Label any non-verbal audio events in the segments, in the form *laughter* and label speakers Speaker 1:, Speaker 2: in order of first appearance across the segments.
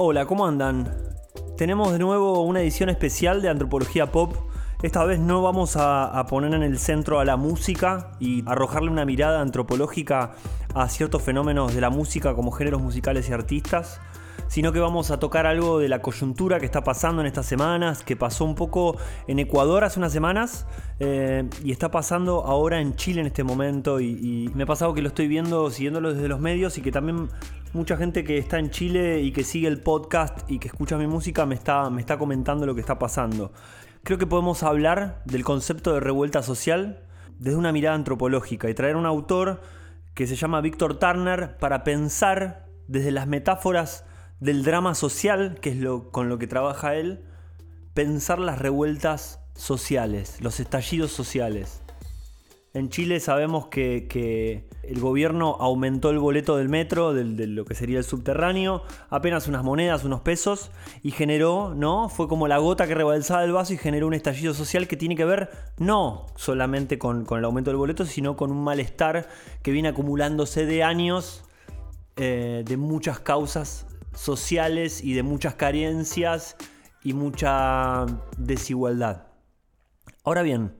Speaker 1: Hola, ¿cómo andan? Tenemos de nuevo una edición especial de Antropología Pop. Esta vez no vamos a, poner en el centro a la música y arrojarle una mirada antropológica a ciertos fenómenos de la música como géneros musicales y artistas, sino que vamos a tocar algo de la coyuntura que está pasando en estas semanas, que pasó un poco en Ecuador hace unas semanas eh, y está pasando ahora en Chile en este momento y, me ha pasado que lo estoy viendo, siguiéndolo desde los medios y que también mucha gente que está en Chile y que sigue el podcast y que escucha mi música me está, me está comentando lo que está pasando. Creo que podemos hablar del concepto de revuelta social desde una mirada antropológica y traer un autor que se llama Víctor Turner para pensar desde las metáforas del drama social, que es lo, con lo que trabaja él, pensar las revueltas sociales, los estallidos sociales. En Chile sabemos que, el gobierno aumentó el boleto del metro, de lo que sería el subterráneo, apenas unas monedas, unos pesos, y generó, ¿no? Fue como la gota que rebalsaba el vaso y generó un estallido social que tiene que ver no solamente con, el aumento del boleto, sino con un malestar que viene acumulándose de años, eh, de muchas causas sociales y de muchas carencias y mucha desigualdad. Ahora bien,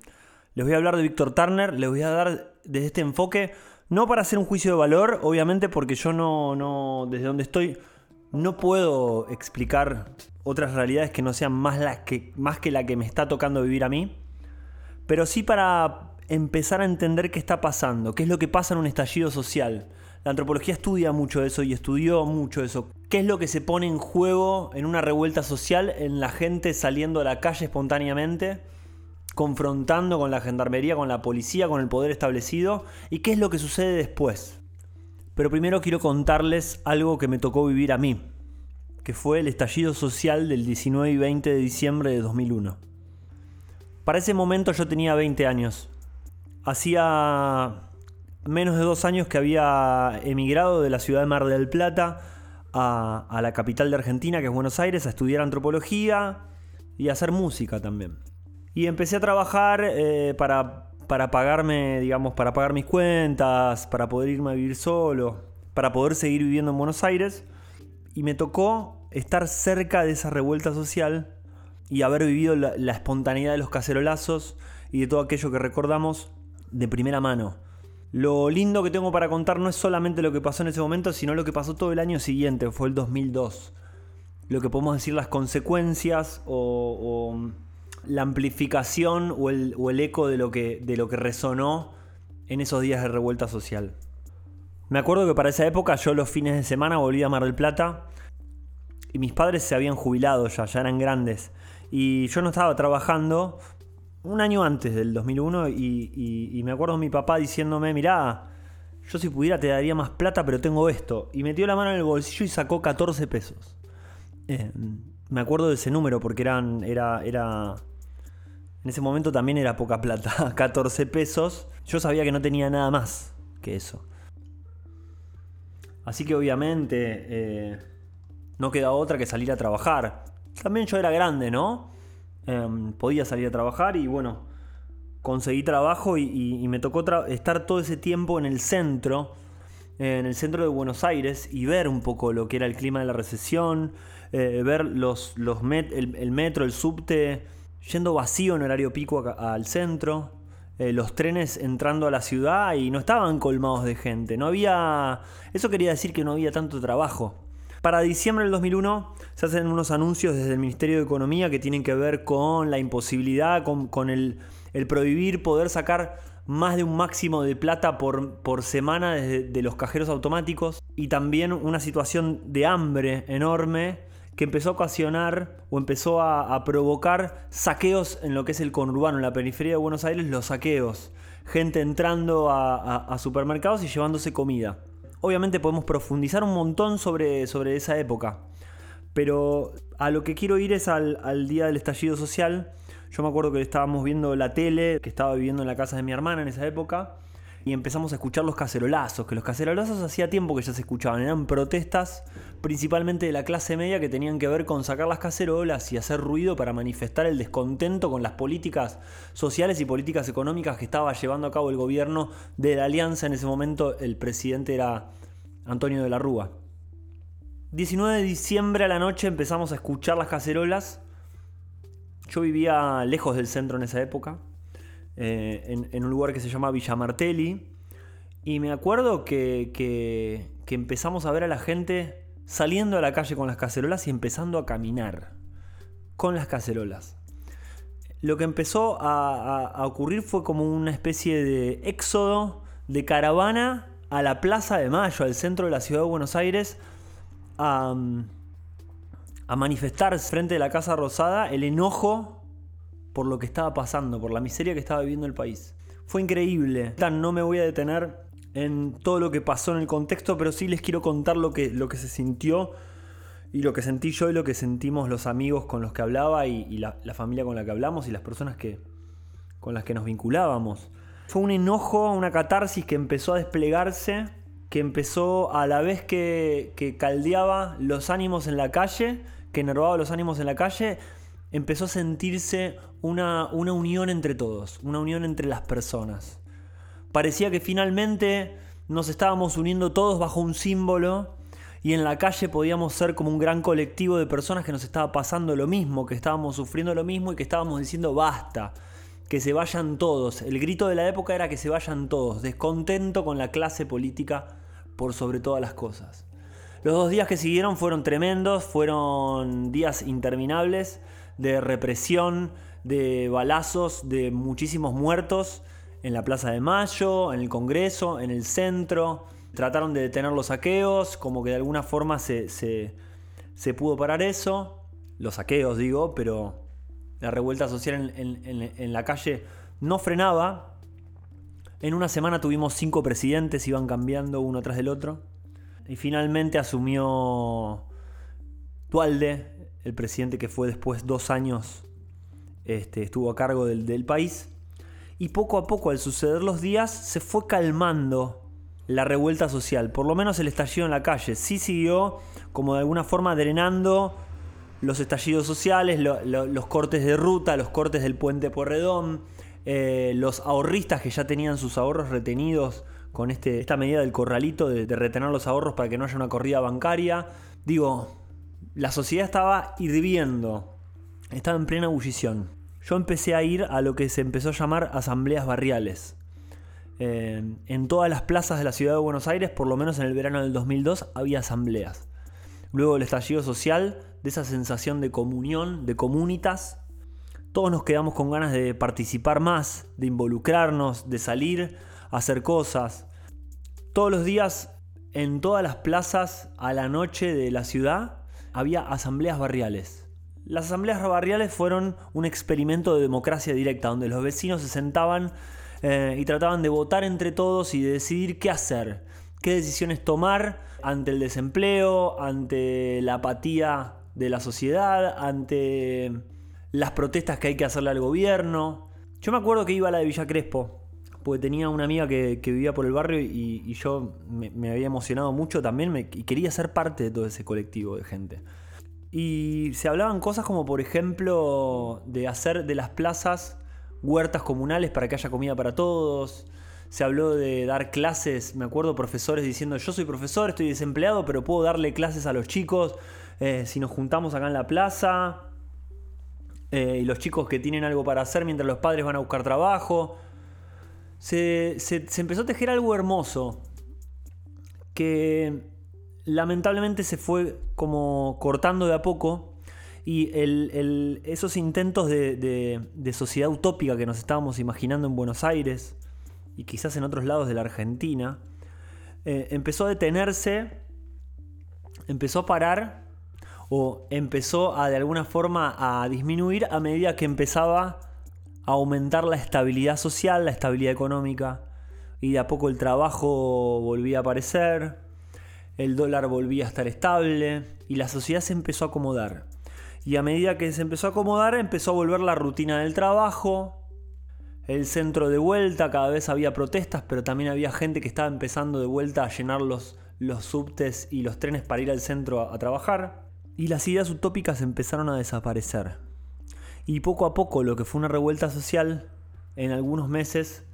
Speaker 1: les voy a hablar de Víctor Turner, les voy a dar desde este enfoque, no para hacer un juicio de valor, obviamente porque yo no, no desde donde estoy, no puedo explicar otras realidades que no sean más, las que, más que la que me está tocando vivir a mí, pero sí para empezar a entender qué está pasando, qué es lo que pasa en un estallido social. La antropología estudia mucho eso y estudió mucho eso. ¿Qué es lo que se pone en juego en una revuelta social, en la gente saliendo a la calle espontáneamente? confrontando con la gendarmería, con la policía, con el poder establecido y qué es lo que sucede después. Pero primero quiero contarles algo que me tocó vivir a mí, que fue el estallido social del 19 y 20 de diciembre de 2001. Para ese momento yo tenía 20 años. Hacía menos de dos años que había emigrado de la ciudad de Mar del Plata a, la capital de Argentina, que es Buenos Aires, a estudiar antropología y a hacer música también. Y empecé a trabajar eh, para, para pagarme, digamos, para pagar mis cuentas, para poder irme a vivir solo, para poder seguir viviendo en Buenos Aires. Y me tocó estar cerca de esa revuelta social y haber vivido la, la espontaneidad de los cacerolazos y de todo aquello que recordamos de primera mano. Lo lindo que tengo para contar no es solamente lo que pasó en ese momento, sino lo que pasó todo el año siguiente, fue el 2002. Lo que podemos decir las consecuencias o, la amplificación o el, eco de lo, que, de lo que resonó en esos días de revuelta social. Me acuerdo que para esa época yo los fines de semana volvía a Mar del Plata y mis padres se habían jubilado ya, ya eran grandes. Y yo no estaba trabajando un año antes del 2001 y, me acuerdo mi papá diciéndome, mirá, yo si pudiera te daría más plata pero tengo esto. Y metió la mano en el bolsillo y sacó 14 pesos. Eh, me acuerdo de ese número porque eran, era, era en ese momento también era poca plata, *laughs* 14 pesos. Yo sabía que no tenía nada más que eso. Así que obviamente eh, no queda otra que salir a trabajar. También yo era grande, ¿no? Em, podía salir a trabajar y bueno, conseguí trabajo y, me tocó estar todo ese tiempo en el centro, en el centro de Buenos Aires y ver un poco lo que era el clima de la recesión, eh, ver los, los el metro, el subte yendo vacío en horario pico al centro, eh, los trenes entrando a la ciudad y no estaban colmados de gente. No había. Eso quería decir que no había tanto trabajo. Para diciembre del 2001 se hacen unos anuncios desde el Ministerio de Economía que tienen que ver con la imposibilidad, con, el, prohibir poder sacar más de un máximo de plata por, semana de los cajeros automáticos y también una situación de hambre enorme que empezó a ocasionar o empezó a, provocar saqueos en lo que es el conurbano, en la periferia de Buenos Aires, los saqueos. Gente entrando a, supermercados y llevándose comida. Obviamente podemos profundizar un montón sobre, sobre esa época. Pero a lo que quiero ir es al, al, día del estallido social. Yo me acuerdo que estábamos viendo la tele, que estaba viviendo en la casa de mi hermana en esa época y empezamos a escuchar los cacerolazos, que los cacerolazos hacía tiempo que ya se escuchaban, eran protestas principalmente de la clase media que tenían que ver con sacar las cacerolas y hacer ruido para manifestar el descontento con las políticas sociales y políticas económicas que estaba llevando a cabo el gobierno de la alianza. En ese momento el presidente era Antonio de la Rúa. 19 de diciembre a la noche empezamos a escuchar las cacerolas. Yo vivía lejos del centro en esa época, eh, en, un lugar que se llama Villa Martelli. Y me acuerdo que, que, empezamos a ver a la gente saliendo a la calle con las cacerolas y empezando a caminar con las cacerolas. Lo que empezó a ocurrir fue como una especie de éxodo de caravana a la Plaza de Mayo, al centro de la ciudad de Buenos Aires, a, a manifestar frente de la Casa Rosada el enojo por lo que estaba pasando, por la miseria que estaba viviendo el país. Fue increíble. No me voy a detener en todo lo que pasó en el contexto, pero sí les quiero contar lo que, lo que se sintió y lo que sentí yo y lo que sentimos los amigos con los que hablaba y, la, familia con la que hablamos y las personas que, con las que nos vinculábamos. Fue un enojo, una catarsis que empezó a desplegarse que empezó a la vez que, caldeaba los ánimos en la calle, que enervaba los ánimos en la calle, empezó a sentirse una, una unión entre todos, una unión entre las personas. Parecía que finalmente nos estábamos uniendo todos bajo un símbolo y en la calle podíamos ser como un gran colectivo de personas que nos estaba pasando lo mismo, que estábamos sufriendo lo mismo y que estábamos diciendo basta, que se vayan todos. El grito de la época era que se vayan todos, descontento con la clase política por sobre todas las cosas. Los dos días que siguieron fueron tremendos, fueron días interminables de represión, de balazos, de muchísimos muertos en la Plaza de Mayo, en el Congreso, en el centro. Trataron de detener los saqueos, como que de alguna forma se, se, pudo parar eso. Los saqueos, digo, pero la revuelta social en, en la calle no frenaba. En una semana tuvimos cinco presidentes, iban cambiando uno tras del otro. Y finalmente asumió Dualde, el presidente que fue después dos años, este, estuvo a cargo del, país. Y poco a poco, al suceder los días, se fue calmando la revuelta social, por lo menos el estallido en la calle. Sí siguió como de alguna forma drenando los estallidos sociales, los cortes de ruta, los cortes del puente Porredón, eh, los ahorristas que ya tenían sus ahorros retenidos con este, esta medida del corralito de, retener los ahorros para que no haya una corrida bancaria. Digo, la sociedad estaba hirviendo, estaba en plena ebullición. Yo empecé a ir a lo que se empezó a llamar asambleas barriales. Eh, en todas las plazas de la ciudad de Buenos Aires, por lo menos en el verano del 2002, había asambleas. Luego del estallido social, de esa sensación de comunión, de comunitas, todos nos quedamos con ganas de participar más, de involucrarnos, de salir hacer cosas. Todos los días, en todas las plazas a la noche de la ciudad, había asambleas barriales. Las asambleas barriales fueron un experimento de democracia directa, donde los vecinos se sentaban eh, y trataban de votar entre todos y de decidir qué hacer, qué decisiones tomar ante el desempleo, ante la apatía de la sociedad, ante las protestas que hay que hacerle al gobierno. Yo me acuerdo que iba a la de Villa Crespo, porque tenía una amiga que, vivía por el barrio y, yo me, había emocionado mucho también y quería ser parte de todo ese colectivo de gente. Y se hablaban cosas como, por ejemplo, de hacer de las plazas huertas comunales para que haya comida para todos. Se habló de dar clases, me acuerdo profesores diciendo, yo soy profesor, estoy desempleado, pero puedo darle clases a los chicos eh, si nos juntamos acá en la plaza. Eh, y los chicos que tienen algo para hacer mientras los padres van a buscar trabajo. Se, empezó a tejer algo hermoso que lamentablemente se fue como cortando de a poco y esos intentos de, sociedad utópica que nos estábamos imaginando en Buenos Aires y quizás en otros lados de la Argentina, eh, empezó a detenerse, empezó a parar o empezó a de alguna forma a disminuir a medida que empezaba a aumentar la estabilidad social, la estabilidad económica y de a poco el trabajo volvía a aparecer, el dólar volvía a estar estable y la sociedad se empezó a acomodar. Y a medida que se empezó a acomodar empezó a volver la rutina del trabajo, el centro de vuelta, cada vez había protestas, pero también había gente que estaba empezando de vuelta a llenar los, los subtes y los trenes para ir al centro a trabajar y las ideas utópicas empezaron a desaparecer. Y poco a poco lo que fue una revuelta social, en algunos meses,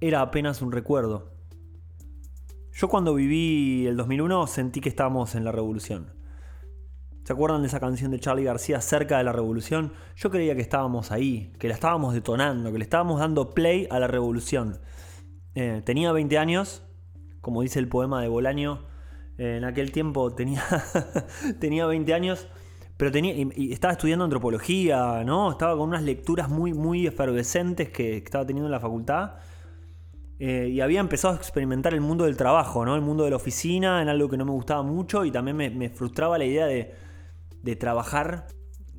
Speaker 1: era apenas un recuerdo. Yo cuando viví el 2001 sentí que estábamos en la revolución. ¿Se acuerdan de esa canción de Charlie García cerca de la revolución? Yo creía que estábamos ahí, que la estábamos detonando, que le estábamos dando play a la revolución. Eh, tenía 20 años, como dice el poema de Bolaño, en aquel tiempo tenía, *laughs* tenía 20 años, pero tenía, y, estaba estudiando antropología, ¿no? Estaba con unas lecturas muy, muy efervescentes que estaba teniendo en la facultad. Eh, y había empezado a experimentar el mundo del trabajo, ¿no? El mundo de la oficina, en algo que no me gustaba mucho y también me, frustraba la idea de, trabajar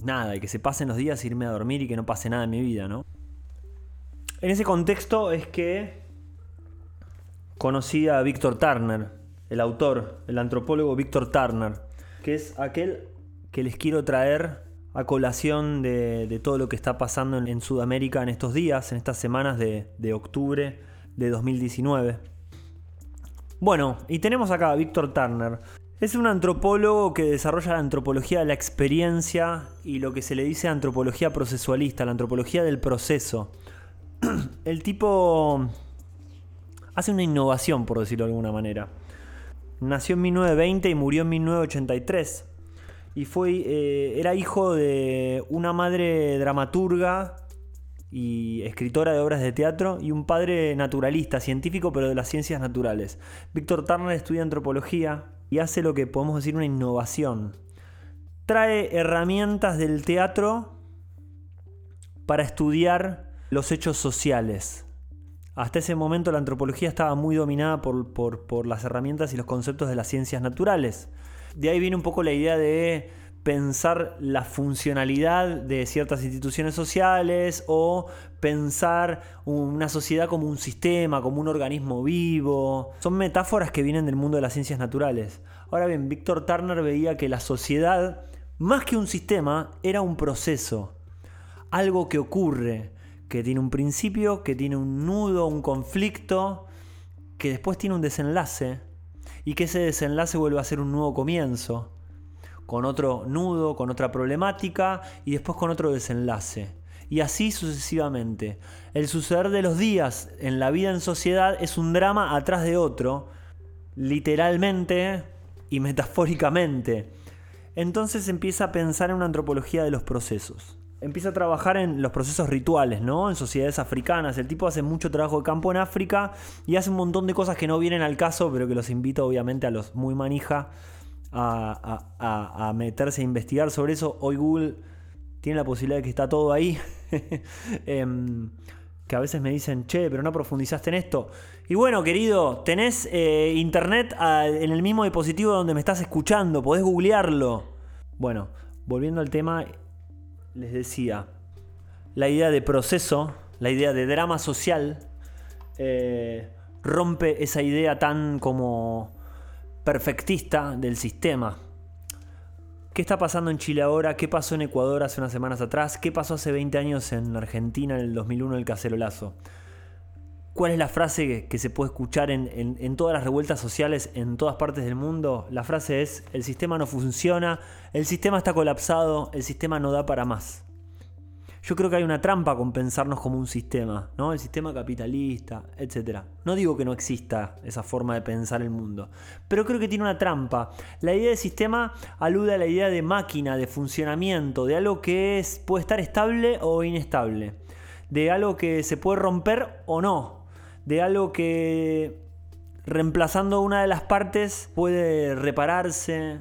Speaker 1: nada, y que se pasen los días, irme a dormir y que no pase nada en mi vida, ¿no? En ese contexto es que conocí a Víctor Turner, el autor, el antropólogo Víctor Turner, que es aquel que les quiero traer a colación de, todo lo que está pasando en, Sudamérica en estos días, en estas semanas de octubre de 2019. Bueno, y tenemos acá a Víctor Turner. Es un antropólogo que desarrolla la antropología de la experiencia y lo que se le dice antropología procesualista, la antropología del proceso. *clears throat* El tipo hace una innovación, por decirlo de alguna manera. Nació en 1920 y murió en 1983. Y fue, eh, era hijo de una madre dramaturga y escritora de obras de teatro y un padre naturalista, científico pero de las ciencias naturales. Víctor Turner estudia antropología y hace lo que podemos decir una innovación. Trae herramientas del teatro para estudiar los hechos sociales. Hasta ese momento la antropología estaba muy dominada por, por las herramientas y los conceptos de las ciencias naturales. De ahí viene un poco la idea de pensar la funcionalidad de ciertas instituciones sociales o pensar una sociedad como un sistema, como un organismo vivo. Son metáforas que vienen del mundo de las ciencias naturales. Ahora bien, Víctor Turner veía que la sociedad, más que un sistema, era un proceso, algo que ocurre, que tiene un principio, que tiene un nudo, un conflicto, que después tiene un desenlace y que ese desenlace vuelve a ser un nuevo comienzo con otro nudo, con otra problemática y después con otro desenlace. Y así sucesivamente. El suceder de los días en la vida en sociedad es un drama atrás de otro, literalmente y metafóricamente. Entonces empieza a pensar en una antropología de los procesos. Empieza a trabajar en los procesos rituales, ¿no? En sociedades africanas. El tipo hace mucho trabajo de campo en África y hace un montón de cosas que no vienen al caso, pero que los invito obviamente a los muy manija a, meterse a investigar sobre eso. Hoy Google tiene la posibilidad de que está todo ahí. *laughs* Em, que a veces me dicen, che, pero no profundizaste en esto. Y bueno, querido, tenés eh, internet en el mismo dispositivo donde me estás escuchando, podés googlearlo. Bueno, volviendo al tema, les decía, la idea de proceso, la idea de drama social, eh, rompe esa idea tan como perfectista del sistema. ¿Qué está pasando en Chile ahora? ¿Qué pasó en Ecuador hace unas semanas atrás? ¿Qué pasó hace 20 años en Argentina en el 2001 el cacerolazo? ¿Cuál es la frase que, se puede escuchar en, en, todas las revueltas sociales en todas partes del mundo? La frase es, el sistema no funciona, el sistema está colapsado, el sistema no da para más. Yo creo que hay una trampa con pensarnos como un sistema, ¿no? El sistema capitalista, etc. No digo que no exista esa forma de pensar el mundo, pero creo que tiene una trampa. La idea de sistema alude a la idea de máquina, de funcionamiento, de algo que es, puede estar estable o inestable, de algo que se puede romper o no, de algo que reemplazando una de las partes puede repararse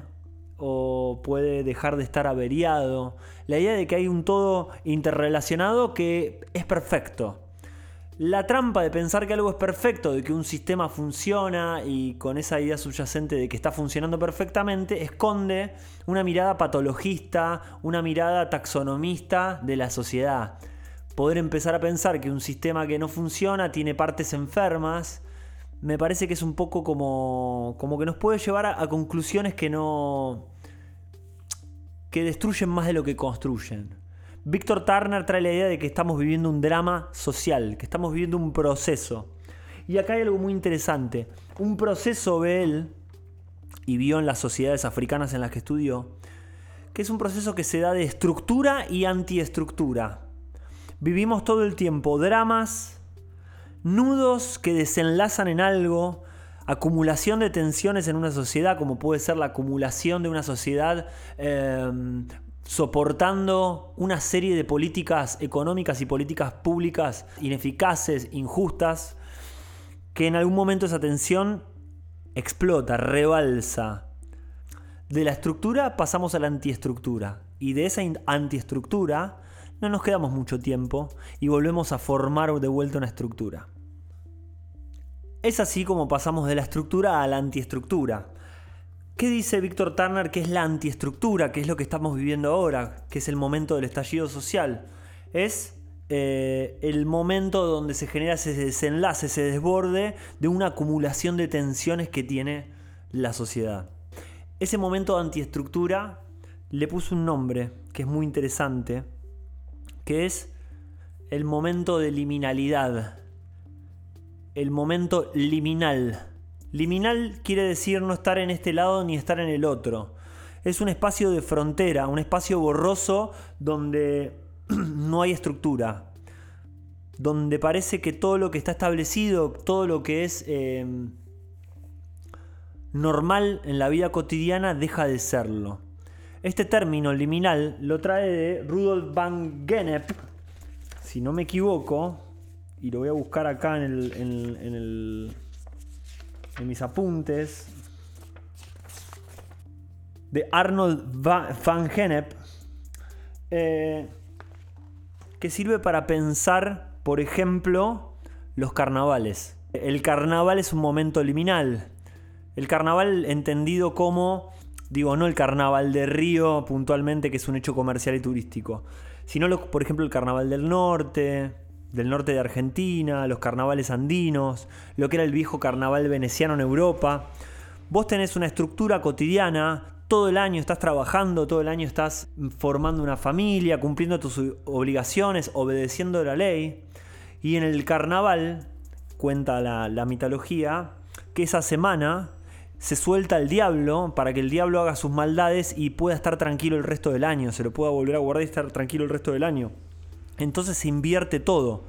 Speaker 1: o puede dejar de estar averiado. La idea de que hay un todo interrelacionado que es perfecto. La trampa de pensar que algo es perfecto, de que un sistema funciona y con esa idea subyacente de que está funcionando perfectamente, esconde una mirada patologista, una mirada taxonomista de la sociedad. Poder empezar a pensar que un sistema que no funciona tiene partes enfermas, me parece que es un poco como, como que nos puede llevar a conclusiones que no, que destruyen más de lo que construyen. Víctor Turner trae la idea de que estamos viviendo un drama social, que estamos viviendo un proceso. Y acá hay algo muy interesante. Un proceso ve él, y vio en las sociedades africanas en las que estudió, que es un proceso que se da de estructura y antiestructura. Vivimos todo el tiempo dramas, nudos que desenlazan en algo, acumulación de tensiones en una sociedad, como puede ser la acumulación de una sociedad em, soportando una serie de políticas económicas y políticas públicas ineficaces, injustas, que en algún momento esa tensión explota, rebalsa. De la estructura pasamos a la antiestructura y de esa antiestructura no nos quedamos mucho tiempo y volvemos a formar de vuelta una estructura. Es así como pasamos de la estructura a la antiestructura. ¿Qué dice Víctor Turner que es la antiestructura, que es lo que estamos viviendo ahora, que es el momento del estallido social? Es eh, el momento donde se genera ese desenlace, ese desborde de una acumulación de tensiones que tiene la sociedad. Ese momento de antiestructura le puso un nombre que es muy interesante, que es el momento de liminalidad el momento liminal. Liminal quiere decir no estar en este lado ni estar en el otro. Es un espacio de frontera, un espacio borroso donde *clears throat* no hay estructura. Donde parece que todo lo que está establecido, todo lo que es eh, normal en la vida cotidiana deja de serlo. Este término liminal lo trae de Rudolf van Gennep, si no me equivoco, y lo voy a buscar acá en, el, en, el, mis apuntes, de Arnold van Gennep, eh, que sirve para pensar, por ejemplo, los carnavales. El carnaval es un momento liminal. El carnaval entendido como, digo, no el carnaval de Río puntualmente, que es un hecho comercial y turístico, sino, por ejemplo, el carnaval del norte, del norte de Argentina, los carnavales andinos, lo que era el viejo carnaval veneciano en Europa. Vos tenés una estructura cotidiana, todo el año estás trabajando, todo el año estás formando una familia, cumpliendo tus obligaciones, obedeciendo la ley. Y en el carnaval, cuenta la, mitología, que esa semana se suelta el diablo para que el diablo haga sus maldades y pueda estar tranquilo el resto del año, se lo pueda volver a guardar y estar tranquilo el resto del año. Entonces se invierte todo.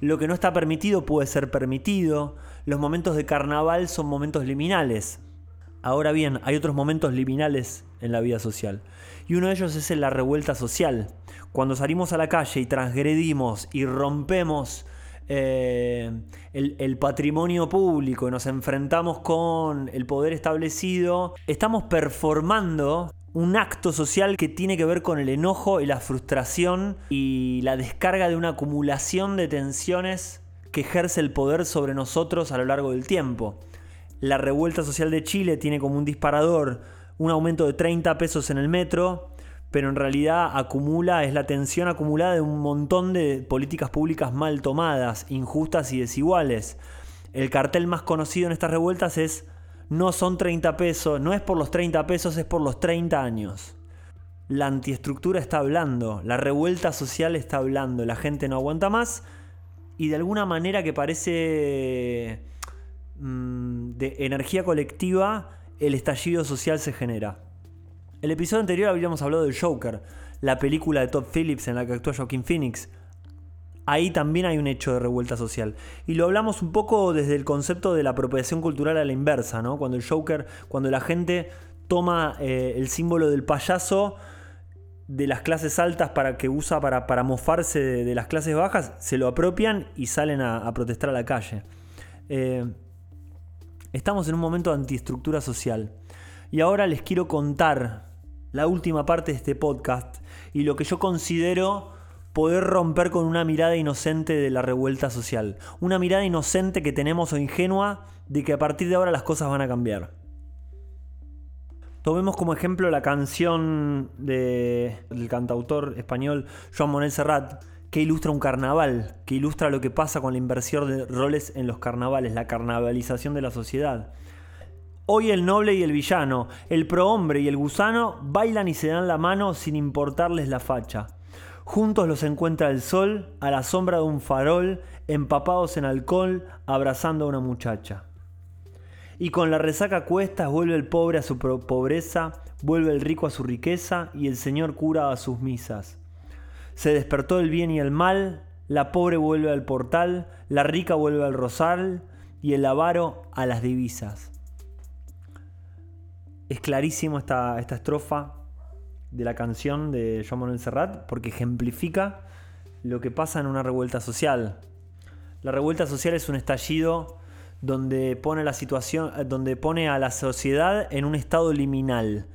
Speaker 1: Lo que no está permitido puede ser permitido. Los momentos de carnaval son momentos liminales. Ahora bien, hay otros momentos liminales en la vida social. Y uno de ellos es en la revuelta social. Cuando salimos a la calle y transgredimos y rompemos eh, el, el, patrimonio público y nos enfrentamos con el poder establecido, estamos performando un acto social que tiene que ver con el enojo y la frustración y la descarga de una acumulación de tensiones que ejerce el poder sobre nosotros a lo largo del tiempo. La revuelta social de Chile tiene como un disparador un aumento de 30 pesos en el metro, pero en realidad acumula, es la tensión acumulada de un montón de políticas públicas mal tomadas, injustas y desiguales. El cartel más conocido en estas revueltas es no son 30 pesos, no es por los 30 pesos, es por los 30 años. La antiestructura está hablando, la revuelta social está hablando, la gente no aguanta más y de alguna manera que parece mm, de energía colectiva, el estallido social se genera. El episodio anterior habíamos hablado del Joker, la película de Todd Phillips en la que actúa Joaquin Phoenix ahí también hay un hecho de revuelta social. Y lo hablamos un poco desde el concepto de la apropiación cultural a la inversa, ¿no? Cuando el Joker, cuando la gente toma eh, el símbolo del payaso de las clases altas para que usa para, para mofarse de, las clases bajas, se lo apropian y salen a, protestar a la calle. Eh, estamos en un momento de antiestructura social. Y ahora les quiero contar la última parte de este podcast y lo que yo considero poder romper con una mirada inocente de la revuelta social. Una mirada inocente que tenemos o ingenua de que a partir de ahora las cosas van a cambiar. Tomemos como ejemplo la canción del cantautor español Joan Manuel Serrat, que ilustra un carnaval, que ilustra lo que pasa con la inversión de roles en los carnavales, la carnavalización de la sociedad. Hoy el noble y el villano, el prohombre y el gusano bailan y se dan la mano sin importarles la facha. Juntos los encuentra el sol a la sombra de un farol, empapados en alcohol, abrazando a una muchacha. Y con la resaca cuestas vuelve el pobre a su pobreza, vuelve el rico a su riqueza y el Señor cura a sus misas. Se despertó el bien y el mal, la pobre vuelve al portal, la rica vuelve al rosal, y el avaro a las divisas. Es clarísimo esta, esta estrofa de la canción de Joan Manuel Serrat porque ejemplifica lo que pasa en una revuelta social. La revuelta social es un estallido donde pone la situación, donde pone a la sociedad en un estado liminal.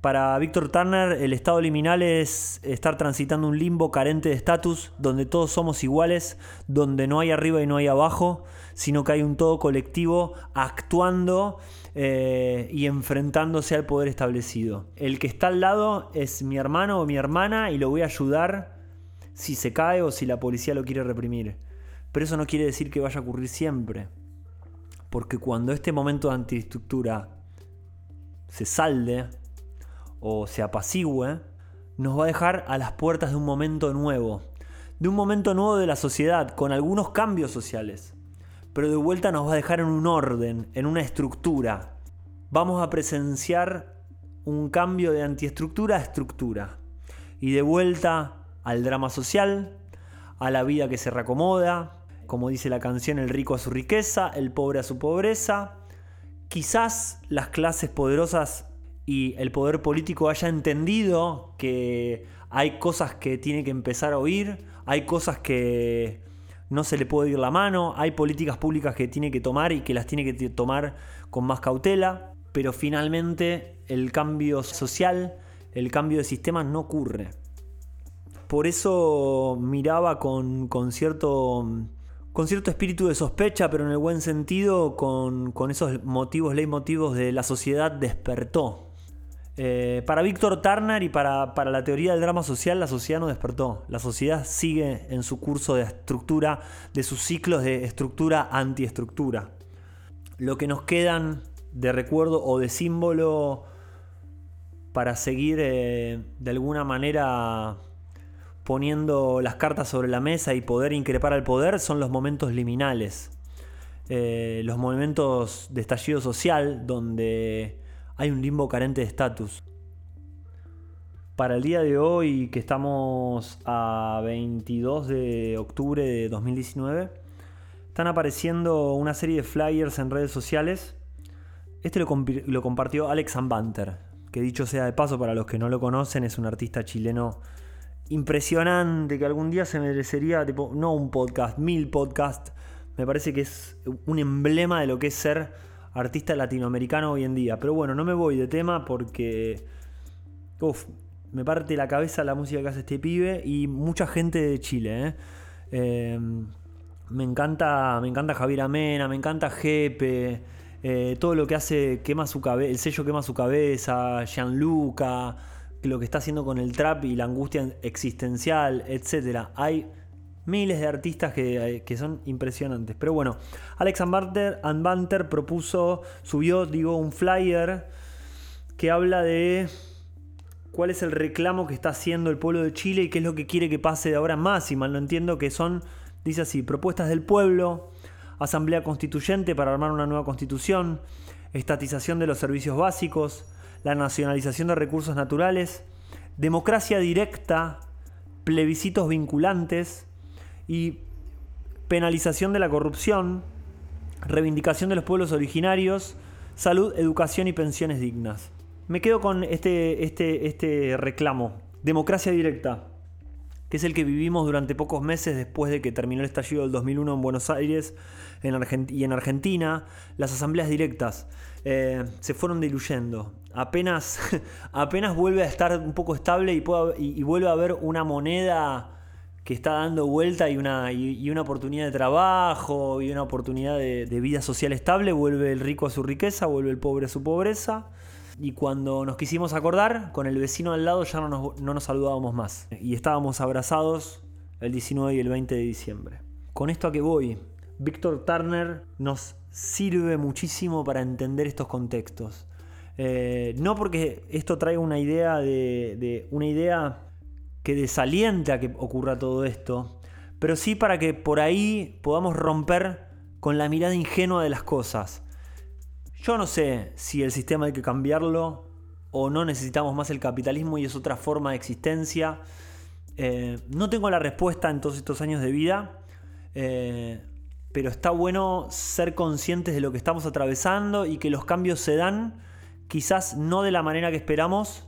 Speaker 1: Para Víctor Turner, el estado liminal es estar transitando un limbo carente de estatus, donde todos somos iguales, donde no hay arriba y no hay abajo, sino que hay un todo colectivo actuando eh, y enfrentándose al poder establecido. El que está al lado es mi hermano o mi hermana y lo voy a ayudar si se cae o si la policía lo quiere reprimir. Pero eso no quiere decir que vaya a ocurrir siempre. Porque cuando este momento de antiestructura se salde, o se apacigüe, nos va a dejar a las puertas de un momento nuevo, de un momento nuevo de la sociedad, con algunos cambios sociales, pero de vuelta nos va a dejar en un orden, en una estructura. Vamos a presenciar un cambio de antiestructura a estructura, y de vuelta al drama social, a la vida que se reacomoda, como dice la canción, el rico a su riqueza, el pobre a su pobreza. Quizás las clases poderosas y el poder político haya entendido que hay cosas que tiene que empezar a oír, hay cosas que no se le puede ir la mano, hay políticas públicas que tiene que tomar y que las tiene que tomar con más cautela, pero finalmente el cambio social, el cambio de sistemas no ocurre. Por eso miraba con, cierto con cierto espíritu de sospecha, pero en el buen sentido, con, con esos motivos, leitmotivos de la sociedad despertó. Eh, para Víctor Turner y para, la teoría del drama social, la sociedad no despertó. La sociedad sigue en su curso de estructura, de sus ciclos de estructura antiestructura. Lo que nos quedan de recuerdo o de símbolo para seguir eh, de alguna manera poniendo las cartas sobre la mesa y poder increpar al poder son los momentos liminales. Eh, los momentos de estallido social donde hay un limbo carente de estatus. Para el día de hoy, que estamos a 22 de octubre de 2019, están apareciendo una serie de flyers en redes sociales. Este lo, compartió Alex Ambanter, que dicho sea de paso, para los que no lo conocen, es un artista chileno impresionante que algún día se merecería, tipo, no un podcast, mil podcasts. Me parece que es un emblema de lo que es ser artista latinoamericano hoy en día. Pero bueno, no me voy de tema porque. Uf, me parte la cabeza la música que hace este pibe y mucha gente de Chile. ¿eh? Em, me encanta, me encanta Javier Amena, me encanta Jepe, eh, todo lo que hace quema su cabeza, el sello quema su cabeza, Gianluca, lo que está haciendo con el trap y la angustia existencial, etc. Hay miles de artistas que, son impresionantes. Pero bueno, Alex Banter propuso, subió, digo, un flyer que habla de cuál es el reclamo que está haciendo el pueblo de Chile y qué es lo que quiere que pase de ahora más. Y mal no entiendo que son, dice así, propuestas del pueblo, asamblea constituyente para armar una nueva constitución, estatización de los servicios básicos, la nacionalización de recursos naturales, democracia directa, plebiscitos vinculantes, y penalización de la corrupción, reivindicación de los pueblos originarios, salud, educación y pensiones dignas. Me quedo con este, este, este reclamo, democracia directa, que es el que vivimos durante pocos meses después de que terminó el estallido del 2001 en Buenos Aires y en Argentina, las asambleas directas eh, se fueron diluyendo. Apenas, *laughs* apenas vuelve a estar un poco estable y, y vuelve a haber una moneda que está dando vuelta y una, y, una oportunidad de trabajo y una oportunidad de, vida social estable, vuelve el rico a su riqueza, vuelve el pobre a su pobreza. Y cuando nos quisimos acordar, con el vecino al lado ya no nos, no nos saludábamos más. Y estábamos abrazados el 19 y el 20 de diciembre. Con esto a que voy, Víctor Turner nos sirve muchísimo para entender estos contextos. Eh, no porque esto traiga una idea de, de una idea que desaliente a que ocurra todo esto, pero sí para que por ahí podamos romper con la mirada ingenua de las cosas. Yo no sé si el sistema hay que cambiarlo o no necesitamos más el capitalismo y es otra forma de existencia. Eh, no tengo la respuesta en todos estos años de vida, eh, pero está bueno ser conscientes de lo que estamos atravesando y que los cambios se dan quizás no de la manera que esperamos,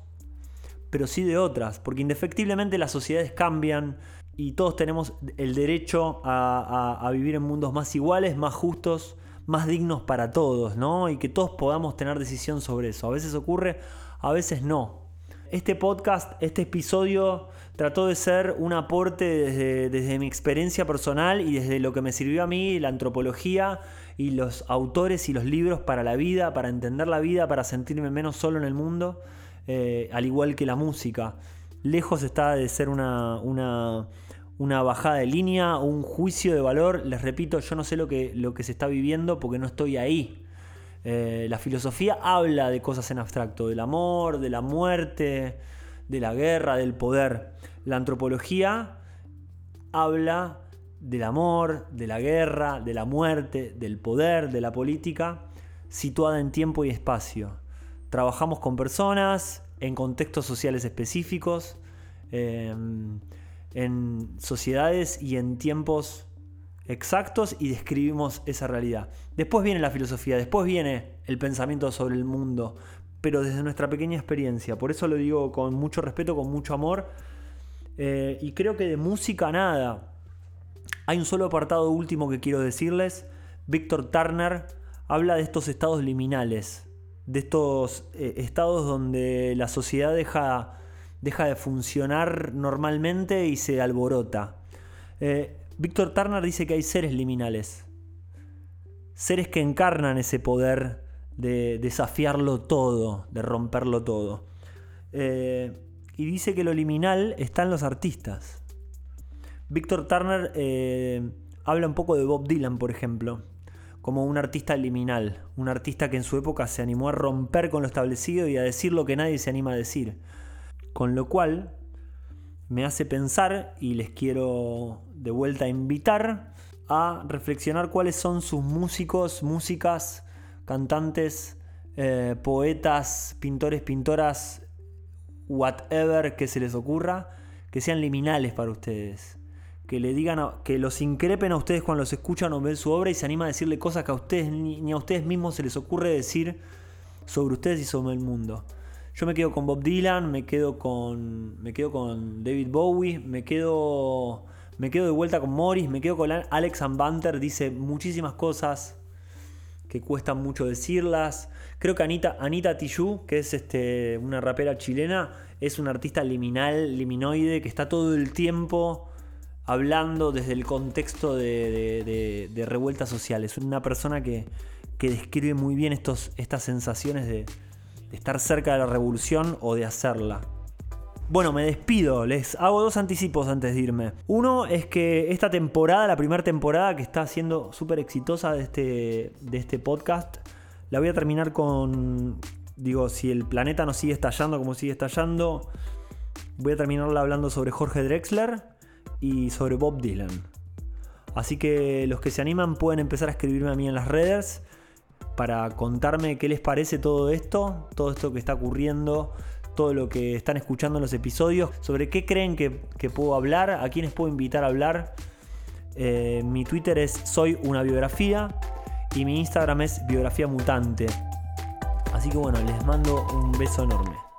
Speaker 1: pero sí de otras, porque indefectiblemente las sociedades cambian y todos tenemos el derecho a, vivir en mundos más iguales, más justos, más dignos para todos, ¿no? Y que todos podamos tener decisión sobre eso. A veces ocurre, a veces no. Este podcast, este episodio trató de ser un aporte desde, desde, mi experiencia personal y desde lo que me sirvió a mí, la antropología y los autores y los libros para la vida, para entender la vida, para sentirme menos solo en el mundo. Eh, al igual que la música. Lejos está de ser una, una, bajada de línea un juicio de valor. Les repito, yo no sé lo que, lo que se está viviendo porque no estoy ahí. Eh, la filosofía habla de cosas en abstracto, del amor, de la muerte, de la guerra, del poder. La antropología habla del amor, de la guerra, de la muerte, del poder, de la política, situada en tiempo y espacio. Trabajamos con personas en contextos sociales específicos, em, en sociedades y en tiempos exactos y describimos esa realidad. Después viene la filosofía, después viene el pensamiento sobre el mundo, pero desde nuestra pequeña experiencia. Por eso lo digo con mucho respeto, con mucho amor. Eh, y creo que de música nada. Hay un solo apartado último que quiero decirles. Víctor Turner habla de estos estados liminales de estos eh, estados donde la sociedad deja, deja, de funcionar normalmente y se alborota. Eh, Víctor Turner dice que hay seres liminales, seres que encarnan ese poder de desafiarlo todo, de romperlo todo. Eh, y dice que lo liminal está en los artistas. Víctor Turner habla un poco de Bob Dylan, por ejemplo como un artista liminal, un artista que en su época se animó a romper con lo establecido y a decir lo que nadie se anima a decir. Con lo cual me hace pensar y les quiero de vuelta invitar a reflexionar cuáles son sus músicos, músicas, cantantes, eh, poetas, pintores, pintoras, whatever que se les ocurra, que sean liminales para ustedes que le digan, que los increpen a ustedes cuando los escuchan o ven su obra y se anima a decirle cosas que a ustedes ni, a ustedes mismos se les ocurre decir sobre ustedes y sobre el mundo. Yo me quedo con Bob Dylan, me quedo con, me quedo con David Bowie, me quedo, me quedo de vuelta con Morris, me quedo con Alex Banter, dice muchísimas cosas que cuestan mucho decirlas. Creo que Anita, Anita Tijoux, que es este, una rapera chilena, es una artista liminal, liminoide, que está todo el tiempo hablando desde el contexto de, revueltas sociales. Una persona que, describe muy bien estos, estas sensaciones de, estar cerca de la revolución o de hacerla. Bueno, me despido, les hago dos anticipos antes de irme. Uno es que esta temporada, la primera temporada que está siendo súper exitosa de este, de este podcast, la voy a terminar con, digo, si el planeta no sigue estallando como sigue estallando, voy a terminarla hablando sobre Jorge Drexler y sobre Bob Dylan. Así que los que se animan pueden empezar a escribirme a mí en las redes para contarme qué les parece todo esto, todo esto que está ocurriendo, todo lo que están escuchando en los episodios, sobre qué creen que, puedo hablar, a quiénes puedo invitar a hablar. Eh, mi Twitter es soy una biografía y mi Instagram es biografía mutante. Así que bueno, les mando un beso enorme.